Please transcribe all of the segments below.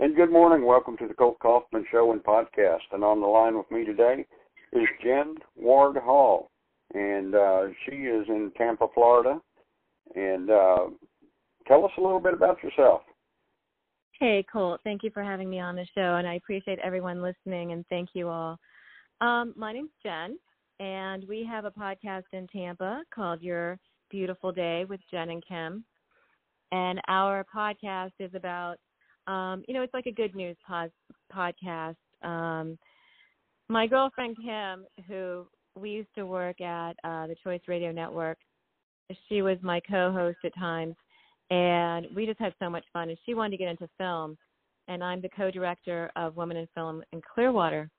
And good morning. Welcome to the Colt Kaufman Show and Podcast. And on the line with me today is Jen Ward Hall. And uh, she is in Tampa, Florida. And uh, tell us a little bit about yourself. Hey, Colt. Thank you for having me on the show. And I appreciate everyone listening. And thank you all. Um, my name's Jen. And we have a podcast in Tampa called Your Beautiful Day with Jen and Kim. And our podcast is about um, you know, it's like a good news pod- podcast. Um, my girlfriend Kim, who we used to work at uh, the Choice Radio Network, she was my co-host at times, and we just had so much fun. And she wanted to get into film, and I'm the co-director of Women in Film in Clearwater,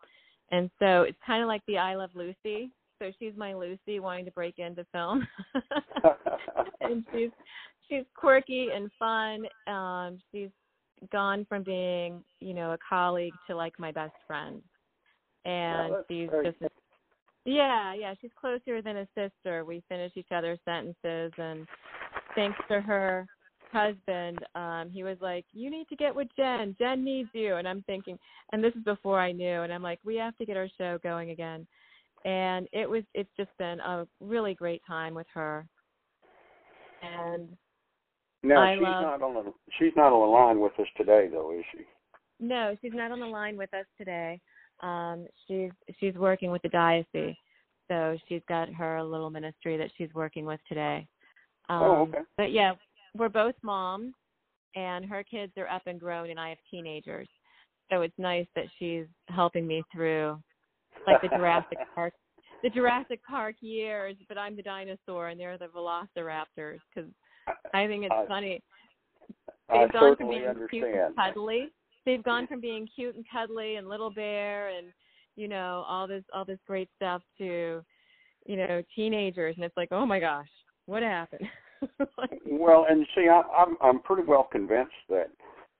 and so it's kind of like the I Love Lucy. So she's my Lucy wanting to break into film, and she's she's quirky and fun. Um, she's gone from being, you know, a colleague to like my best friend. And oh, she's just yeah, yeah, she's closer than a sister. We finish each other's sentences and thanks to her husband, um, he was like, You need to get with Jen. Jen needs you and I'm thinking and this is before I knew and I'm like, We have to get our show going again. And it was it's just been a really great time with her. And No, I she's love- not on the she's not on the line with us today, though, is she? No, she's not on the line with us today. Um, she's she's working with the diocese, so she's got her little ministry that she's working with today. Um, Oh, okay. But yeah, we're both moms, and her kids are up and grown, and I have teenagers. So it's nice that she's helping me through, like the Jurassic Park, the Jurassic Park years. But I'm the dinosaur, and they're the Velociraptors. Because I think it's I- funny they've gone from being cute and cuddly. They've gone from being cute and cuddly and little bear and you know all this all this great stuff to you know teenagers and it's like oh my gosh what happened like, Well, and see, I, I'm I'm pretty well convinced that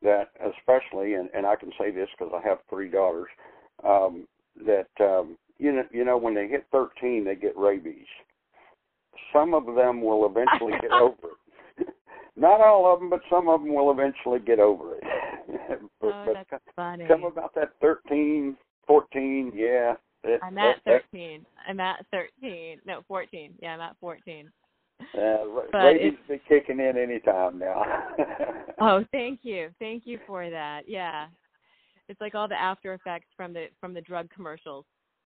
that especially, and and I can say this because I have three daughters, um, that um, you know you know when they hit 13 they get rabies. Some of them will eventually get over it. Not all of them, but some of them will eventually get over it. but, oh but that's funny come about that 13, 14, yeah. It, i'm at that, 13 i'm at 13 no 14 yeah i'm at 14 that, uh, But rabies be kicking in any time now. oh thank you thank you for that yeah it's like all the after effects from the from the drug commercials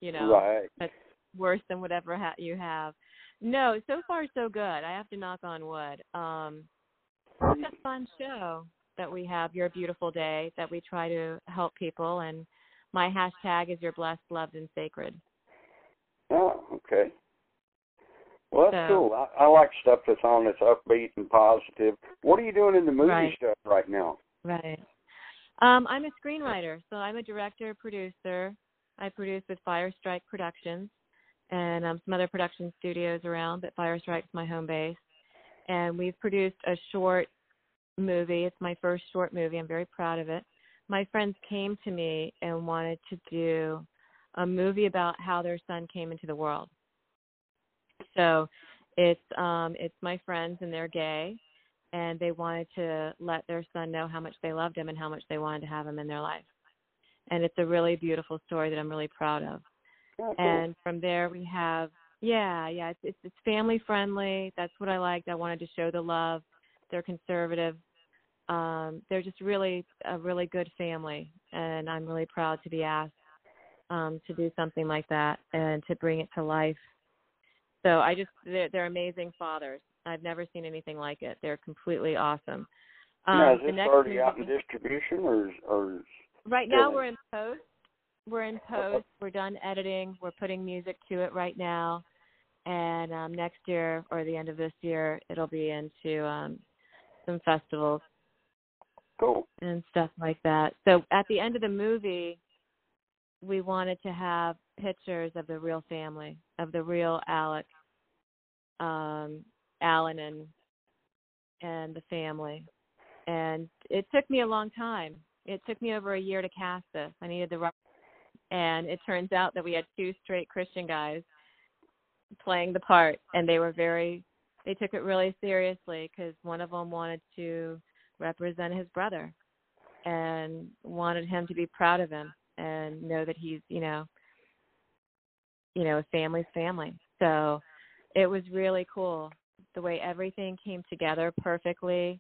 you know Right. that's worse than whatever ha- you have. No, so far so good. I have to knock on wood. Um, it's a fun show that we have. Your beautiful day that we try to help people, and my hashtag is your blessed, loved, and sacred. Oh, okay. Well, that's So- cool. I, I like stuff that's on that's upbeat and positive. What are you doing in the movie Right. stuff right now? Right. Um, I'm a screenwriter, so I'm a director, producer. I produce with Fire Strike Productions and um, some other production studios around, but Fire Strike's my home base. And we've produced a short movie. It's my first short movie. I'm very proud of it. My friends came to me and wanted to do a movie about how their son came into the world. So it's um it's my friends and they're gay and they wanted to let their son know how much they loved him and how much they wanted to have him in their life. And it's a really beautiful story that I'm really proud of. And from there we have yeah, yeah, it's it's, it's family friendly. That's what I liked. I wanted to show the love. They're conservative. Um, they're just really a really good family, and I'm really proud to be asked um, to do something like that and to bring it to life. So I just they're, they're amazing fathers. I've never seen anything like it. They're completely awesome. Um, now, is this already out in distribution, or or Right now we're in post. We're in post. We're done editing. We're putting music to it right now. And um next year or the end of this year it'll be into um some festivals cool? and stuff like that. So at the end of the movie we wanted to have pictures of the real family, of the real Alec, um, Alan and and the family. And it took me a long time. It took me over a year to cast this. I needed the right and it turns out that we had two straight Christian guys playing the part and they were very they took it really seriously because one of them wanted to represent his brother and wanted him to be proud of him and know that he's you know you know a family's family. So it was really cool. The way everything came together perfectly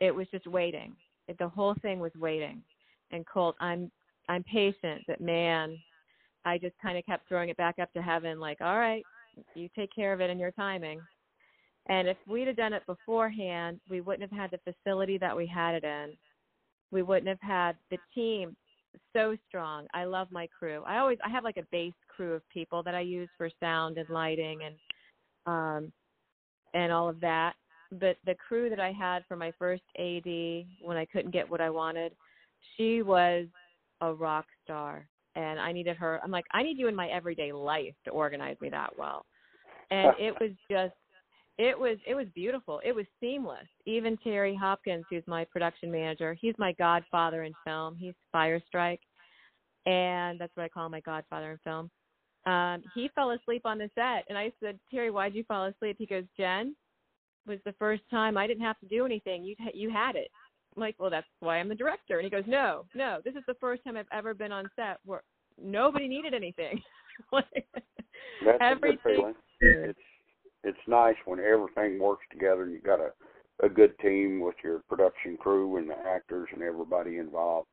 it was just waiting. It, the whole thing was waiting. And colt i'm i'm patient but man i just kind of kept throwing it back up to heaven like all right you take care of it in your timing and if we'd have done it beforehand we wouldn't have had the facility that we had it in we wouldn't have had the team so strong. I love my crew. I always I have like a base crew of people that I use for sound and lighting and um and all of that. But the crew that I had for my first AD when I couldn't get what I wanted, she was a rock star and I needed her. I'm like I need you in my everyday life to organize me that well. And it was just it was it was beautiful. It was seamless. Even Terry Hopkins, who's my production manager, he's my godfather in film. He's Firestrike, and that's what I call my godfather in film. Um, he fell asleep on the set, and I said, Terry, why'd you fall asleep? He goes, Jen, was the first time I didn't have to do anything. You you had it. I'm like, well, that's why I'm the director. And he goes, no, no, this is the first time I've ever been on set where nobody needed anything. that's everything. a good feeling. It's it's nice when everything works together and you got a a good team with your production crew and the actors and everybody involved.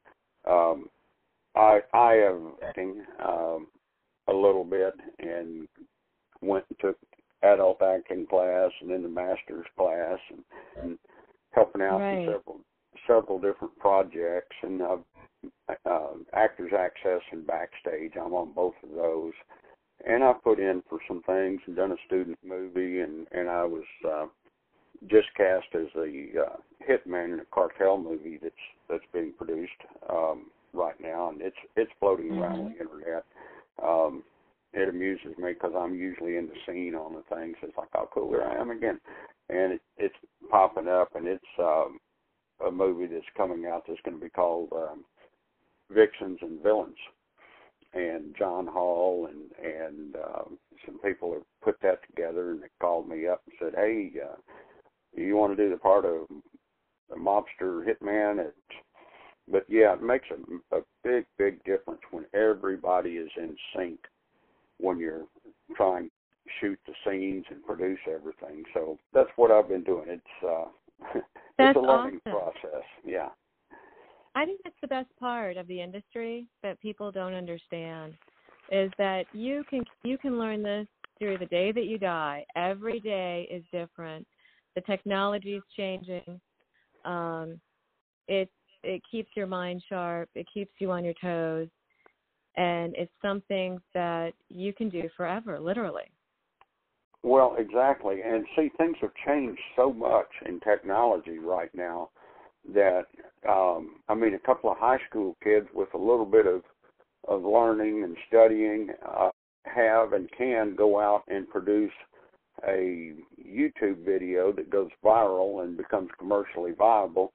Um, I I am acting um, a little bit and went and took adult acting class and then the master's class and, and helping out right. in several several different projects and uh, uh, actors access and backstage. I'm on both of those and I put in for some things and done a student movie, and and I was uh, just cast as a uh, hitman in a cartel movie that's that's being produced um, right now, and it's it's floating mm-hmm. around the internet. Um, it amuses me because I'm usually in the scene on the things. It's like, oh, cool, there I am again, and it, it's popping up, and it's um, a movie that's coming out that's going to be called um, Vixens and Villains and John Hall and and um, some people have put that together and they called me up and said, "Hey, uh, you want to do the part of a mobster hitman?" At, but yeah, it makes a, a big big difference when everybody is in sync when you're trying to shoot the scenes and produce everything. So that's what I've been doing. It's uh, it's a learning awesome. process. Yeah. I think that's the best part of the industry that people don't understand is that you can you can learn this through the day that you die. Every day is different. The technology is changing. Um, it it keeps your mind sharp. It keeps you on your toes, and it's something that you can do forever, literally. Well, exactly. And see, things have changed so much in technology right now that um, I mean, a couple of high school kids with a little bit of of learning and studying uh, have and can go out and produce a YouTube video that goes viral and becomes commercially viable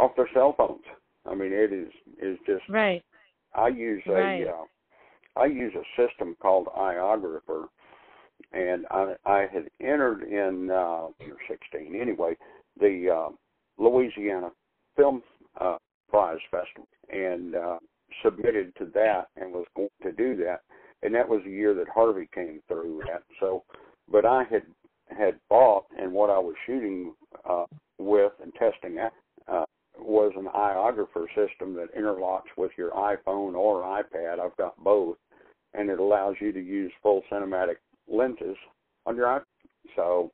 off their cell phones. I mean, it is is just right. I use a right. uh, I use a system called iOgrapher, and I I had entered in uh, 16 anyway the uh, Louisiana Film uh, Prize Festival and uh, submitted to that and was going to do that. And that was the year that Harvey came through that. So, but I had had bought and what I was shooting uh, with and testing out uh, was an iOgrapher system that interlocks with your iPhone or iPad. I've got both, and it allows you to use full cinematic lenses on your iPhone. So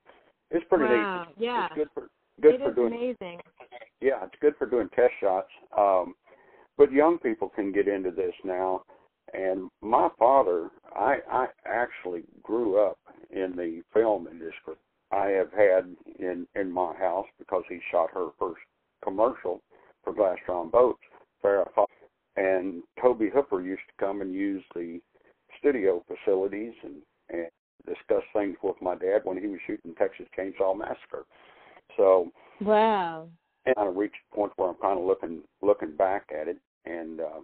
it's pretty wow. neat. Yeah. It's good for good it for doing amazing. Yeah, it's good for doing test shots. Um, but young people can get into this now. And my father, I I actually grew up in the film industry. I have had in in my house because he shot her first commercial for Glastron boats. Farrah Fawcett and Tobe Hooper used to come and use the studio facilities and and discuss things dad when he was shooting Texas Chainsaw Massacre. So wow, and of reached a point where I'm kind of looking looking back at it, and uh,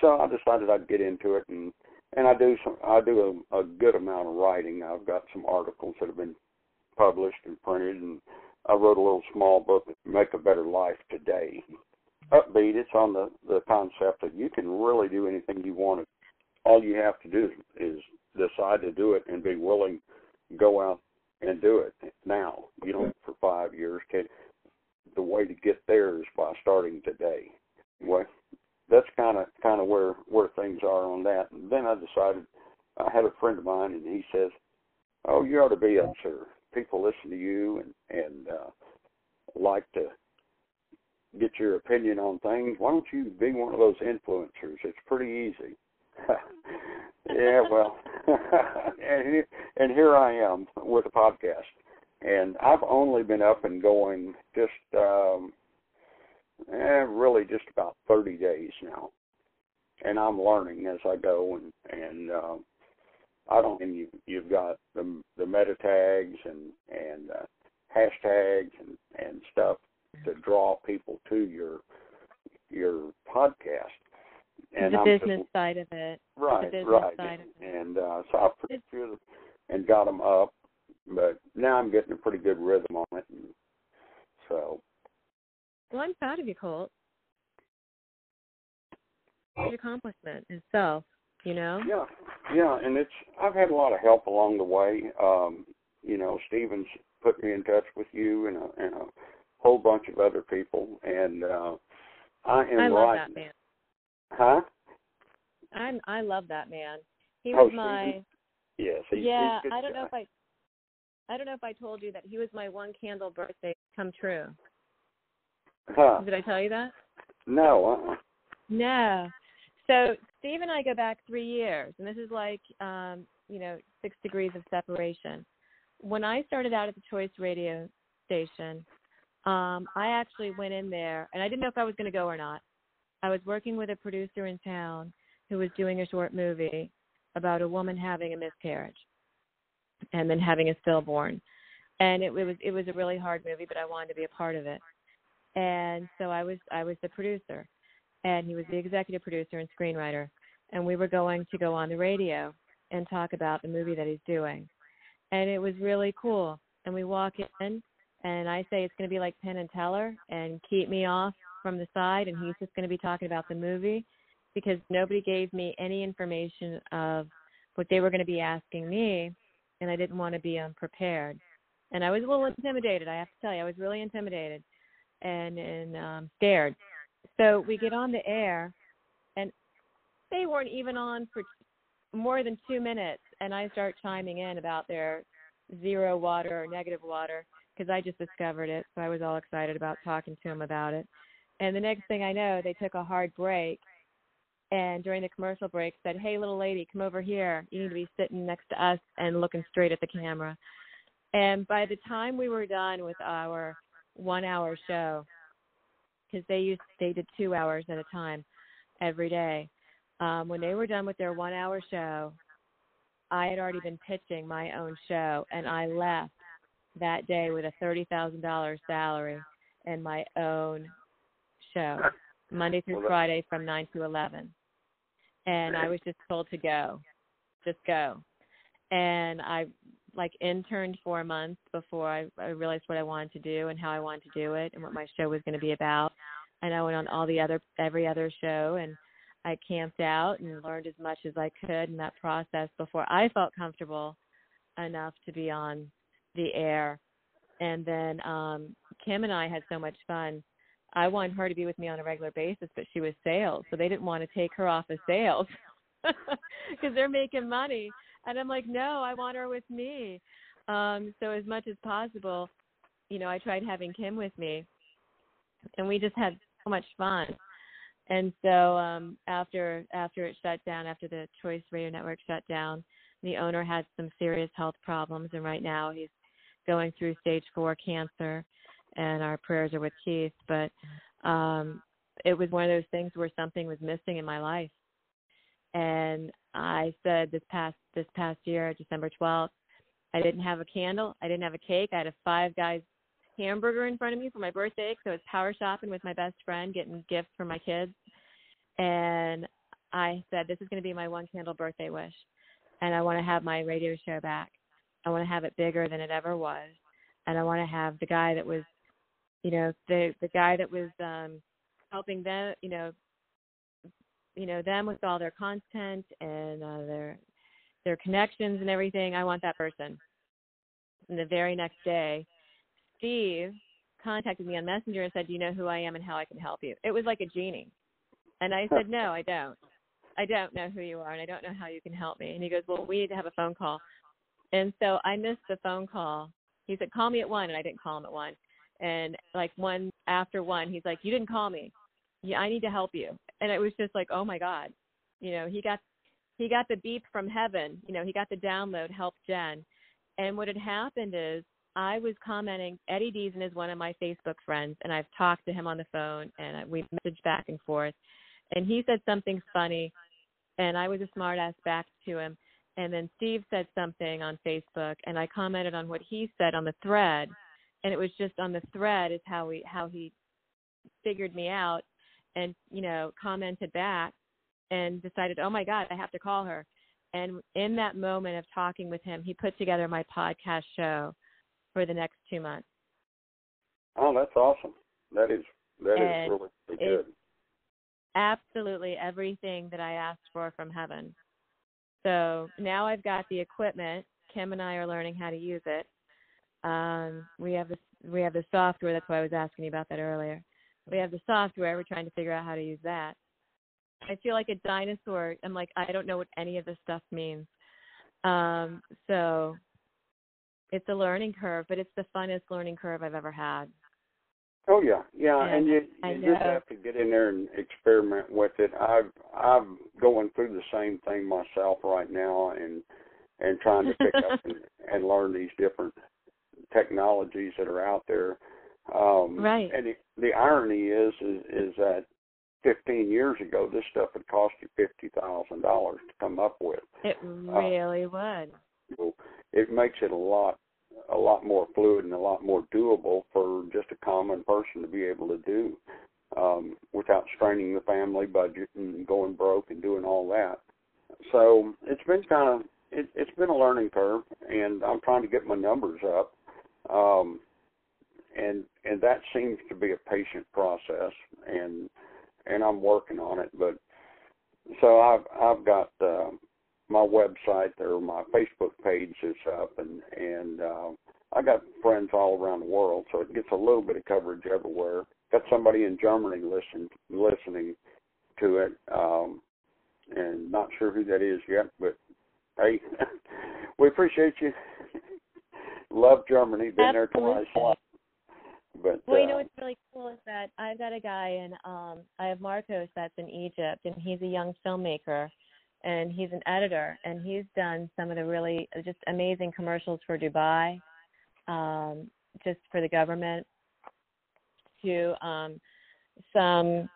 so I decided I'd get into it, and and I do some I do a, a good amount of writing. I've got some articles that have been published and printed, and I wrote a little small book, "Make a Better Life Today," upbeat. It's on the the concept that you can really do anything you want. All you have to do is, is decide to do it and be willing to go out and do it now. You know, for five years. Can, the way to get there is by starting today. Well, that's kind of kind of where where things are on that. And then I decided I had a friend of mine, and he says, "Oh, you ought to be up, sir. People listen to you and and uh, like to get your opinion on things. Why don't you be one of those influencers? It's pretty easy." yeah, well, and here, and here I am with a podcast, and I've only been up and going just um, eh, really just about 30 days now, and I'm learning as I go, and and uh, I don't. And you you've got the the meta tags and and uh, hashtags and and stuff to draw people to your your podcast. And the I'm business just, side of it. right, right, side of and, and uh, so I through and got them up, but now I'm getting a pretty good rhythm on it, and so Well, I'm proud of you, Colt. Good accomplishment itself, you know? Yeah, yeah, and it's I've had a lot of help along the way. Um, you know, Stevens put me in touch with you and a and a whole bunch of other people, and uh, I am I love writing. that man. Huh? I'm I love that man. He Oh, was my Yes. He's, yeah. he's I don't know if I I don't know if I told you that he was my one candle birthday come true. Huh? Did I tell you that? No. Uh. No. So Steve and I go back three years, and this is like um, you know six degrees of separation. When I started out at the Choice Radio station, um, I actually went in there, and I didn't know if I was going to go or not. I was working with a producer in town who was doing a short movie about a woman having a miscarriage and then having a stillborn, and it, it was it was a really hard movie, but I wanted to be a part of it, and so I was I was the producer and he was the executive producer and screenwriter. And we were going to go on the radio and talk about the movie that he's doing. And it was really cool. And we walk in, and I say it's going to be like Penn and Teller, and keep me off from the side, and he's just going to be talking about the movie because nobody gave me any information of what they were going to be asking me, and I didn't want to be unprepared. And I was a little intimidated. I have to tell you, I was really intimidated and and um, scared so we get on the air, and they weren't even on for more than two minutes, and I start chiming in about their zero water or negative water because I just discovered it, so I was all excited about talking to them about it. And the next thing I know, they took a hard break, and during the commercial break said, "Hey, little lady, come over here. You need to be sitting next to us and looking straight at the camera." And by the time we were done with our one-hour show, because they used they did two hours at a time every day. Um, when they were done with their one hour show, I had already been pitching my own show, and I left that day with a thirty thousand dollars salary and my own show, Monday through Friday from nine to eleven. And I was just told to go, just go. And I like interned for a month before I, I realized what I wanted to do and how I wanted to do it and what my show was going to be about. And I went on all the other every other show and I camped out and learned as much as I could in that process before I felt comfortable enough to be on the air. And then um Kim and I had so much fun. I wanted her to be with me on a regular basis, but she was sales, so they didn't want to take her off of sales because they're making money. And I'm like, no, I want her with me. Um, so as much as possible, you know, I tried having Kim with me, and we just had so much fun. And so um, after after it shut down, after the Choice Radio Network shut down, the owner had some serious health problems, and right now he's going through stage four cancer. And our prayers are with Keith, but um, it was one of those things where something was missing in my life. And I said this past this past year, December twelfth, I didn't have a candle, I didn't have a cake, I had a Five Guys hamburger in front of me for my birthday, so I was power shopping with my best friend, getting gifts for my kids, and I said this is going to be my one candle birthday wish, and I want to have my radio show back. I want to have it bigger than it ever was, and I want to have the guy that was, you know, the the guy that was um helping them, you know, you know them with all their content and uh, their their connections and everything. I want that person. And the very next day, Steve contacted me on Messenger and said, "Do you know who I am and how I can help you?" It was like a genie, and I said, "No, I don't. I don't know who you are, and I don't know how you can help me." And he goes, "Well, we need to have a phone call." And so I missed the phone call. He said, "Call me at one," and I didn't call him at one. And like one after one, he's like, "You didn't call me. Yeah, I need to help you." And it was just like, "Oh my God," you know. He got he got the beep from heaven. You know, he got the download. Help Jen. And what had happened is I was commenting. Eddie Deason is one of my Facebook friends, and I've talked to him on the phone, and we messaged back and forth. And he said something funny, and I was a smartass back to him. And then Steve said something on Facebook, and I commented on what he said on the thread, and it was just on the thread is how we how he figured me out, and you know commented back, and decided, oh my God, I have to call her. And in that moment of talking with him, he put together my podcast show for the next two months. Oh, that's awesome. That is that and is really, really good. Absolutely everything that I asked for from heaven. So now I've got the equipment. Kim and I are learning how to use it. Um, we have the we have the software. That's why I was asking you about that earlier. We have the software. We're trying to figure out how to use that. I feel like a dinosaur. I'm like I don't know what any of this stuff means. Um, so it's a learning curve, but it's the funnest learning curve I've ever had. Oh yeah, yeah, Yeah, and you you just have to get in there and experiment with it. I've I'm going through the same thing myself right now, and and trying to pick up and, and learn these different technologies that are out there. Um, Right. And the, the irony is, is is that 15 years ago, this stuff would cost you fifty thousand dollars to come up with. It really would. It makes it a lot a lot more fluid and a lot more doable for just a common person to be able to do um, without straining the family budget and going broke and doing all that. So it's been kind of it, it's been a learning curve, and I'm trying to get my numbers up, um, and and that seems to be a patient process, and and I'm working on it. But so I've I've got. Uh, my website or my Facebook page is up, and and uh, I got friends all around the world, so it gets a little bit of coverage everywhere. Got somebody in Germany listen listening to it, um, and not sure who that is yet, but hey, we appreciate you. Love Germany, been there twice. Absolutely. But Well, you uh, know what's really cool is that I've got a guy in um I have Marcos that's in Egypt and he's a young filmmaker and he's an editor and he's done some of the really just amazing commercials for Dubai um just for the government to um some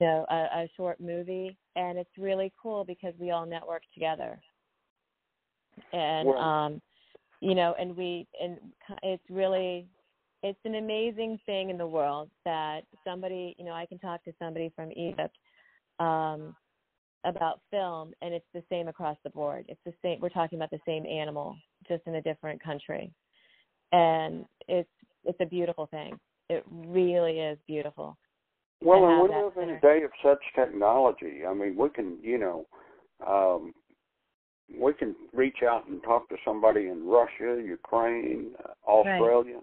you know a, a short movie and it's really cool because we all network together and Well- um you know and we and it's really it's an amazing thing in the world that somebody you know i can talk to somebody from egypt um about film and it's the same across the board. It's the same we're talking about the same animal just in a different country. And it's it's a beautiful thing. It really is beautiful Well, and we live in a day of such technology. I mean, we can, you know, um, we can reach out and talk to somebody in Russia, Ukraine, Australia,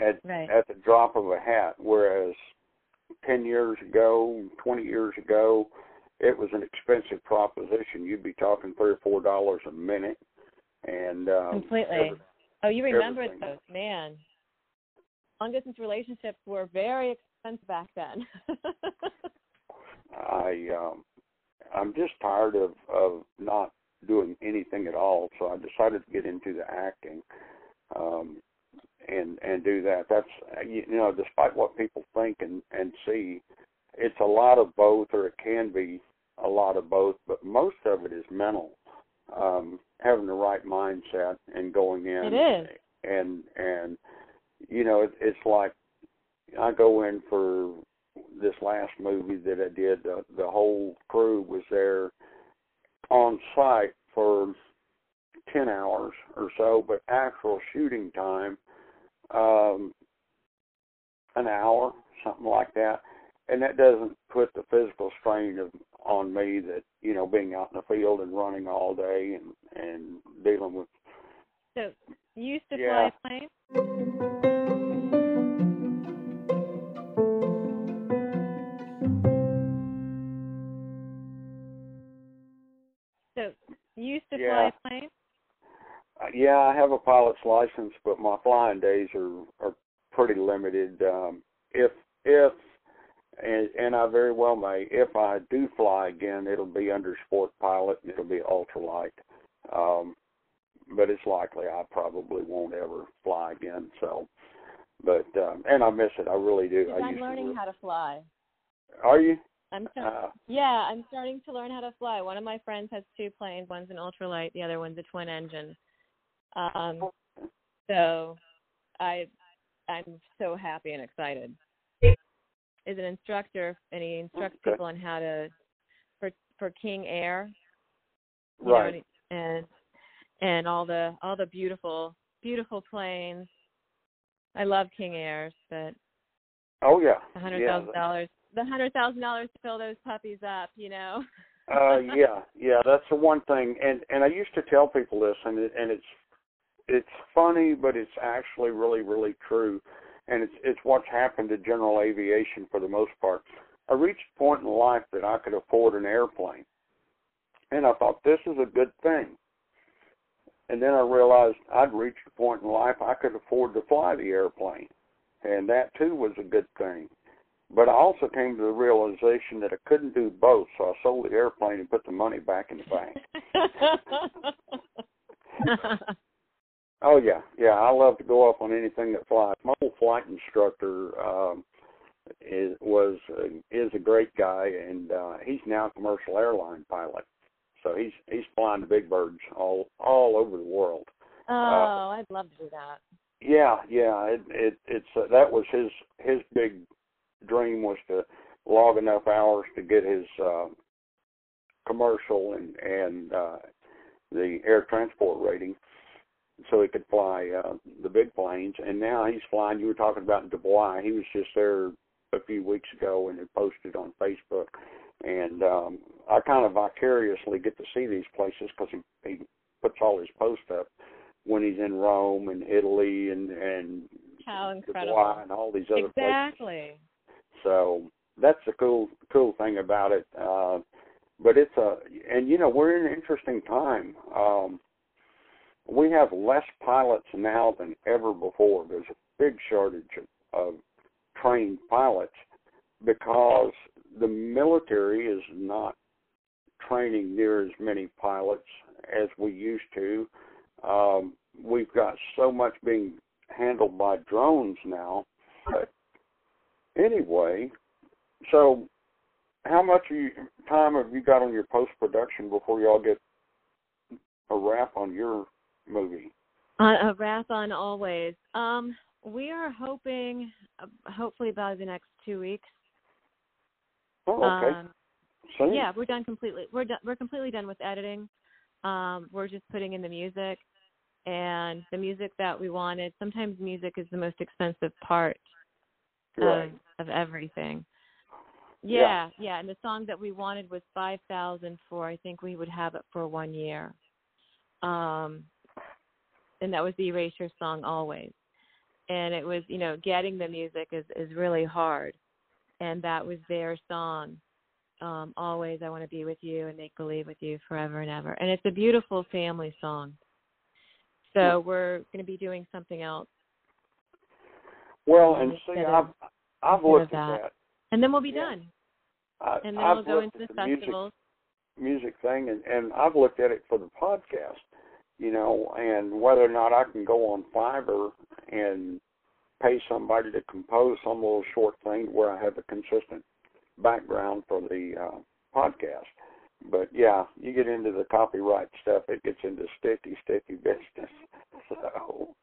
at Right. at the drop of a hat. Whereas ten years ago, twenty years ago, it was an expensive proposition. You'd be talking three or four dollars a minute, and um, completely every- oh you remember everything. those man long distance relationships were very expensive back then I um I'm just tired of of not doing anything at all, so I decided to get into the acting um and and do that. That's you know, despite what people think and and see, it's a lot of both or it can be a lot of both, but most of it is mental. Um having the right mindset and going in It is. and and you know, it, it's like I go in for this last movie that I did. The, the whole crew was there on site for ten hours or so, but actual shooting time, um, an hour, something like that. and that doesn't put the physical strain of on me that you know being out in the field and running all day and and dealing with. So you used to Yeah. fly a plane. Used to fly Yeah. a plane. Uh, yeah, I have a pilot's license, but my flying days are are pretty limited. Um, if if and and I very well may, if I do fly again, it'll be under sport pilot and it'll be ultralight. Um, but it's likely I probably won't ever fly again. So, but um, and I miss it. I really do. I I'm learning to. how to fly. Are you? I'm so, Uh, yeah, I'm starting to learn how to fly. One of my friends has two planes. One's an ultralight. The other one's a twin engine. Um, so I I'm so happy and excited. Is an instructor and he instructs Okay. people on how to for for King Air. know, right. and, and and all the all the beautiful beautiful planes. I love King Airs, but oh yeah. a hundred thousand yeah. dollars the hundred thousand dollars to fill those puppies up, you know. uh yeah yeah that's the one thing. And and i used to tell people this and it, and it's it's funny but it's actually really really true. And it's it's what's happened to general aviation for the most part. I reached a point in life that i could afford an airplane. And i thought this is a good thing. And then i realized i'd reached a point in life i could afford to fly the airplane. And that too was a good thing but I also came to the realization that I couldn't do both, so I sold the airplane and put the money back in the bank. Oh yeah, yeah. I love to go up on anything that flies. My old flight instructor um, is was uh, is a great guy, and uh, he's now a commercial airline pilot. So he's he's flying the big birds all all over the world. oh, I'd love to do that. Yeah, yeah. It it it's uh, that was his his big dream was to log enough hours to get his uh, commercial and and uh, the air transport rating, so he could fly uh, the big planes. And now he's flying. You were talking about Dubai. He was just there a few weeks ago and it posted on Facebook. And um, I kind of vicariously get to see these places because he, he puts all his posts up when he's in Rome and Italy and and How incredible. Dubai and all these other places. Exactly. So that's the cool cool thing about it. Uh, but it's a and you know we're in an interesting time. Um, we have less pilots now than ever before. There's a big shortage of, of trained pilots because the military is not training near as many pilots as we used to. Um, we've got so much being handled by drones now. Anyway, so how much you, time have you got on your post production before y'all get a wrap on your movie? Uh, a wrap on always. Um, we are hoping, uh, hopefully by the next two weeks. Oh, okay. Um, Same. yeah, we're done completely. We're done. We're completely done with editing. Um, we're just putting in the music, and the music that we wanted. Sometimes music is the most expensive part right. of of everything. Yeah. Yeah, yeah, and the song that we wanted was five thousand for. I think we would have it for one year. Um, and that was the Erasure song always. And it was, you know, getting the music is is really hard, and that was their song. Um, always, I want to be with you and make believe with you forever and ever. And it's a beautiful family song. So we're going to be doing something else, Well, and see, I've I've looked at that. that. and then we'll be Yeah. done. I, And then I've we'll go into the the music music thing, and and I've looked at it for the podcast, you know, and whether or not I can go on Fiverr and pay somebody to compose some little short thing where I have a consistent background for the uh, podcast. But yeah, you get into the copyright stuff, it gets into sticky, sticky business. So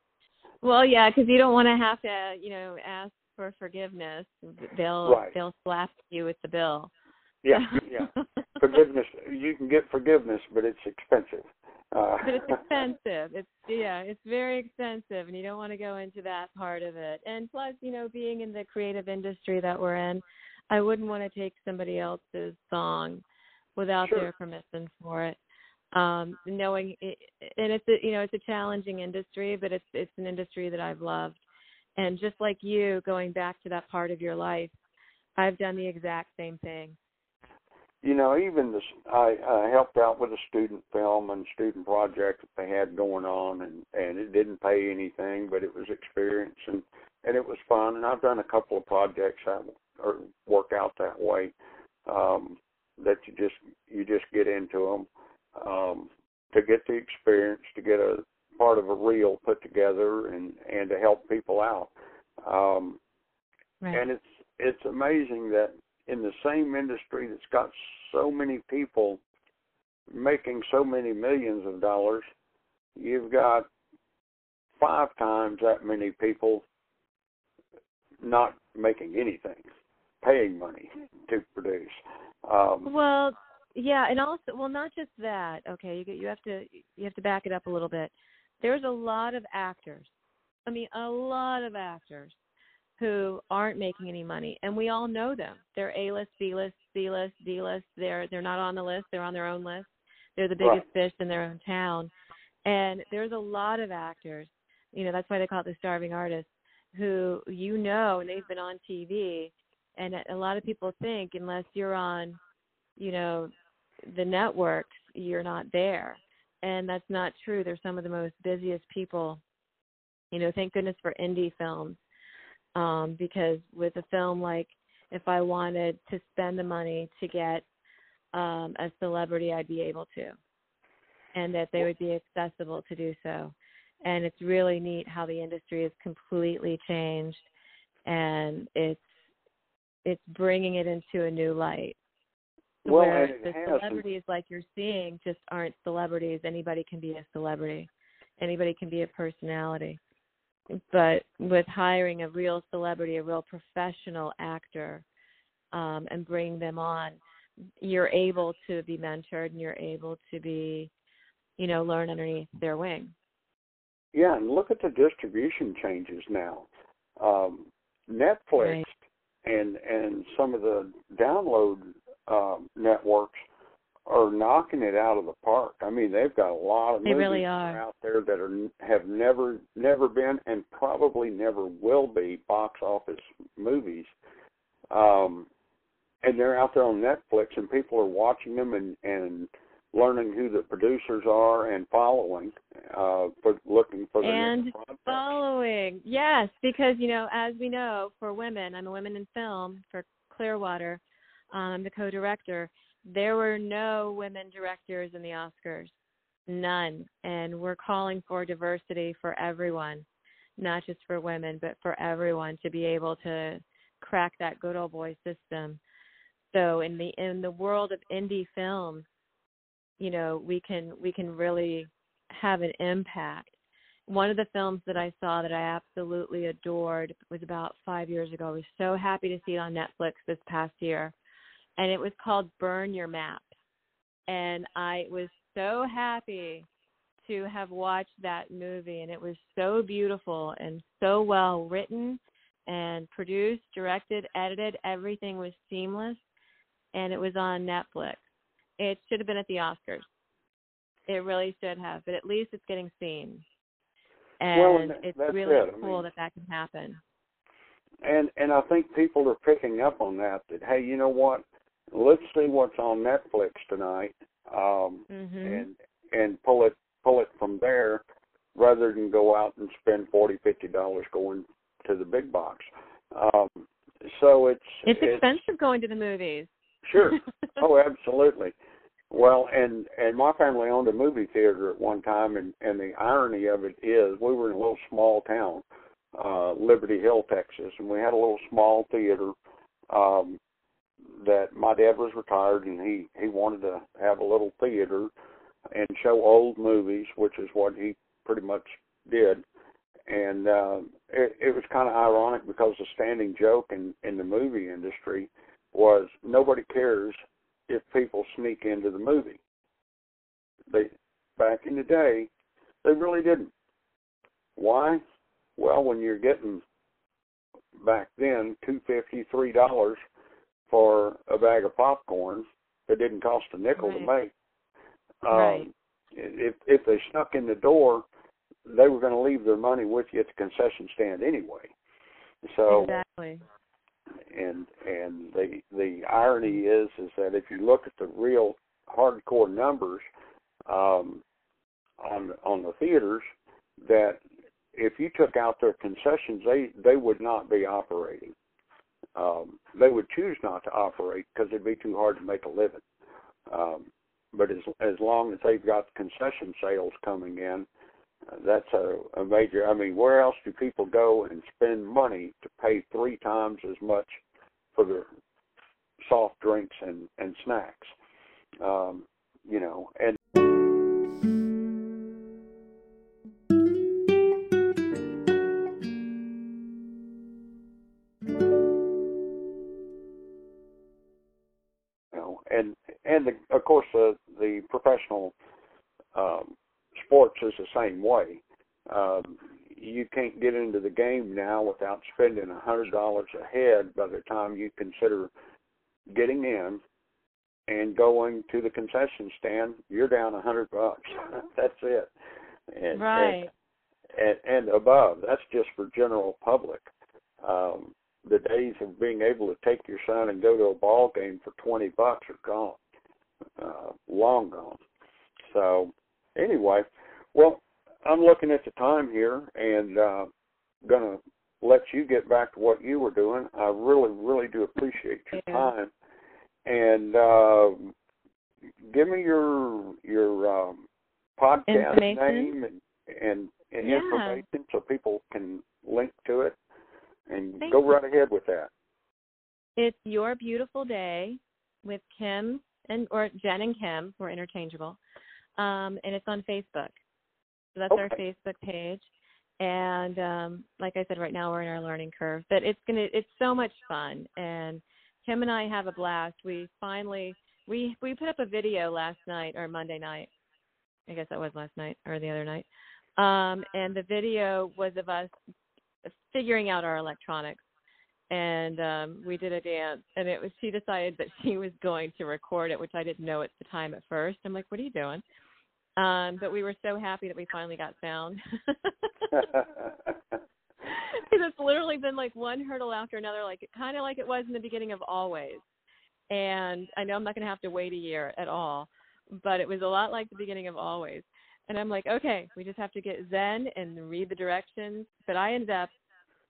Well, yeah, because you don't want to have to, you know, ask for forgiveness. They'll Right. they'll slap you with the bill. yeah, yeah. Forgiveness, you can get forgiveness, but it's expensive. Uh, but it's expensive. It's yeah, it's very expensive, and you don't want to go into that part of it. And plus, you know, being in the creative industry that we're in, I wouldn't want to take somebody else's song without Sure. their permission for it. Um, knowing it, and it's a, you know it's a challenging industry, but it's it's an industry that I've loved. And just like you, going back to that part of your life, I've done the exact same thing. you know, even this, I, I helped out with a student film and student project that they had going on, and and it didn't pay anything, but it was experience and and it was fun. And I've done a couple of projects that or work out that way, um, that you just you just get into them um, to get the experience, to get a part of a reel put together, and and to help people out. Um, Right. and it's it's amazing that in the same industry that's got so many people making so many millions of dollars, you've got five times that many people not making anything, paying money to produce. Um, Well, yeah, and also, well, not just that. Okay, you get, you have to you have to back it up a little bit. There's a lot of actors. I mean, a lot of actors who aren't making any money, and we all know them. They're A list, B list, C list, D list. They're they're not on the list. They're on their own list. They're the biggest fish in their own town, and there's a lot of actors. You know, that's why they call it the starving artist, who you know, and they've been on TV, and a lot of people think unless you're on you know the networks you're not there. And that's not true. They're some of the most busiest people. You know thank goodness for indie films um because with a film like if i wanted to spend the money to get um a celebrity i'd be able to. And that they would be accessible to do so. And it's really neat how the industry has completely changed. And it's it's bringing it into a new light Well, where the celebrities like you're seeing just aren't celebrities. Anybody can be a celebrity. Anybody can be a personality. But with hiring a real celebrity, a real professional actor, um, and bringing them on, you're able to be mentored and you're able to be, you know, learn underneath their wing. Yeah, and look at the distribution changes now. Um, Netflix Right. and and some of the download um, networks are knocking it out of the park. I mean, they've got a lot of They movies really out there that are have never never been and probably never will be box office movies. Um, and they're out there on Netflix, and people are watching them and and learning who the producers are and following uh for looking for the And. Following, yes, because you know, as we know, for women, I'm a women in film for Clearwater. Um, I'm the co-director. There were no women directors in the Oscars, none, and we're calling for diversity for everyone, not just for women, but for everyone to be able to crack that good old boy system. So in the in the world of indie films, you know, we can we can really have an impact one of the films that I saw that I absolutely adored was about five years ago. I was so happy to see it on Netflix this past year. And it was called Burn Your Map. And I was so happy to have watched that movie. And it was so beautiful and so well written and produced, directed, edited. Everything was seamless. And it was on Netflix. It should have been at the Oscars. It really should have, but at least it's getting seen and Well, and it's really it. I cool mean- that that can happen. and and I think people are picking up on that. That hey, you know what? Let's see what's on Netflix tonight, um, Mhm. and and pull it pull it from there, rather than go out and spend forty fifty dollars going to the big box. Um, so it's It's expensive going to the movies. Sure. oh, absolutely. Well, and and my family owned a movie theater at one time, and and the irony of it is we were in a little small town, uh, Liberty Hill, Texas, and we had a little small theater. Um, that my dad was retired, and he he wanted to have a little theater and show old movies, which is what he pretty much did. And uh, it, it was kind of ironic because the standing joke in in the movie industry was nobody cares if people sneak into the movie. They back in the day, they really didn't. Why? Well, when you're getting back then two fifty, three dollars for a bag of popcorn that didn't cost a nickel Right. to make. Um, Right. If if they snuck in the door, they were going to leave their money with you at the concession stand anyway. So exactly. and and the the irony is is that if you look at the real hardcore numbers um, on on the theaters, that if you took out their concessions, they they would not be operating. Um, they would choose not to operate because it'd be too hard to make a living. Um, but as as long as they've got concession sales coming in, uh, that's a, a major. I mean, where else do people go and spend money to pay three times as much for their soft drinks and and snacks? Um, you know, and and and the, of course the the professional um, sports is the same way. Um, you can't get into the game now without spending a hundred dollars a head by the time you consider getting in and going to the concession stand. You're down a hundred bucks. That's it. And, right. and, and above. That's just for general public. Um, the days of being able to take your son and go to a ball game for twenty bucks are gone, uh, long gone. So anyway, well, I'm looking at the time here and uh, gonna let you get back to what you were doing. I really, really do appreciate your Yeah. time. And uh, give me your your um, podcast name and and, and Yeah. information so people can link to it and Thank go right ahead with that. It's Your Beautiful Day with Kim and or Jen and Kim. We're interchangeable. Um, and it's on Facebook. So that's our Facebook page. And um, like I said, right now we're in our learning curve. But it's gonna it's so much fun. And Kim and I have a blast. We finally we we put up a video last night or Monday night. I guess that was last night or the other night. Um, and the video was of us figuring out our electronics and um we did a dance and it was she decided that she was going to record it which i didn't know at the time at first. I'm like what are you doing? Um but we were so happy that we finally got sound because it's literally been like one hurdle after another like kind of like it was in the beginning of always. And i know i'm not going to have to wait a year at all but it was a lot like the beginning of always. And i'm like okay we just have to get zen and read the directions. But i ended up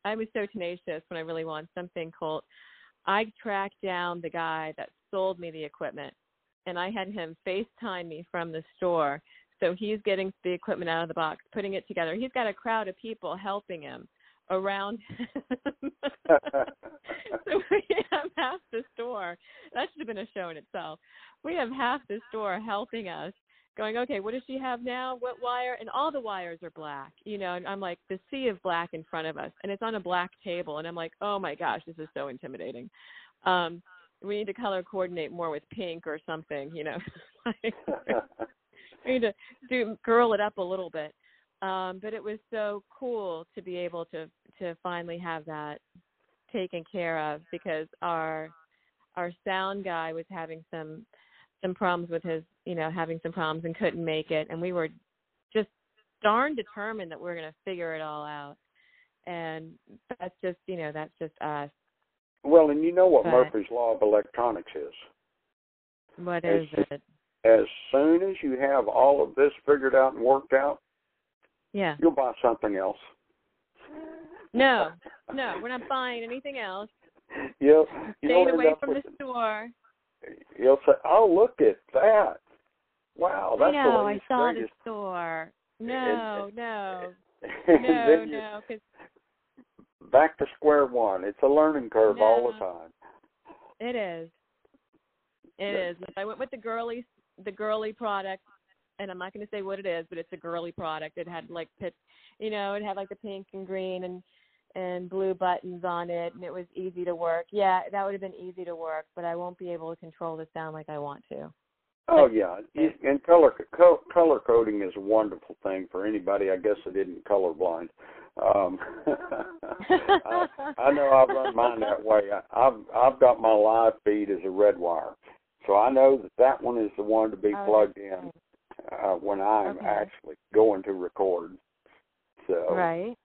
I was so tenacious when I really want something Colt. I tracked down the guy that sold me the equipment and I had him FaceTime me from the store. So he's getting the equipment out of the box, putting it together. He's got a crowd of people helping him around him. so we have half the store. That should have been a show in itself. We have half the store helping us going, okay, what does she have now? What wire? And all the wires are black, you know, and I'm like, the sea of black in front of us. And it's on a black table. And I'm like, oh my gosh, this is so intimidating. Um, we need to color coordinate more with pink or something, you know. like, we need to do girl it up a little bit. Um, but it was so cool to be able to to finally have that taken care of because our our sound guy was having some some problems with his you know having some problems and couldn't make it. And we were just darn determined that we are going to figure it all out. And that's just you know that's just us. Well, and you know what But- Murphy's law of electronics is. what As- is it? As soon as you have all of this figured out and worked out, yeah. you'll buy something else. no no we're not buying anything else. You'll staying away from the store. You'll say, "Oh, look at that! Wow, that's i know the i saw the store no And- no and no then no back to square one. It's a learning curve all the time. It is. It Yeah. is. I went with the girly the girly product and I'm not going to say what it is, but it's a girly product. It had like pit, you know, it had like the pink and green and and blue buttons on it and it was easy to work. Yeah, that would have been easy to work, but I won't be able to control the sound like I want to. Oh yeah, and color color coding is a wonderful thing for anybody. I guess that isn't colorblind. Um, I, I know I've run mine that way. I, I've I've got my live feed as a red wire, so I know that that one is the one to be oh, plugged in uh, when I'm okay. actually going to record. So right.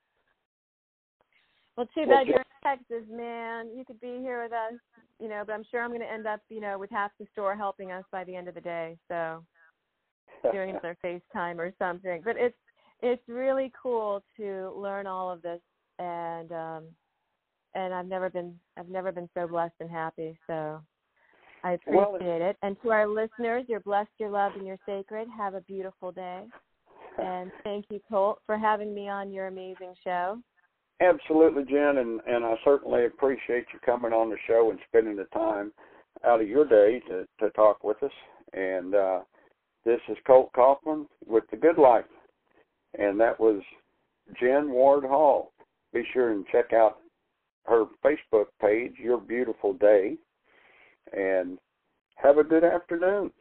Well, too bad you're in Texas, man. You could be here with us, you know. But I'm sure I'm going to end up, you know, with half the store helping us by the end of the day. So doing another FaceTime or something. But it's it's really cool to learn all of this, and um, and I've never been I've never been so blessed and happy. So I appreciate Well, it. And to our listeners, you're blessed, you're loved, and you're sacred. Have a beautiful day. And thank you, Colt, for having me on your amazing show. Absolutely, Jen, and and I certainly appreciate you coming on the show and spending the time out of your day to to talk with us. And uh, this is Colt Kaufman with the Good Life, and that was Jen Ward Hall. Be sure and check out her Facebook page, Your Beautiful Day, and have a good afternoon.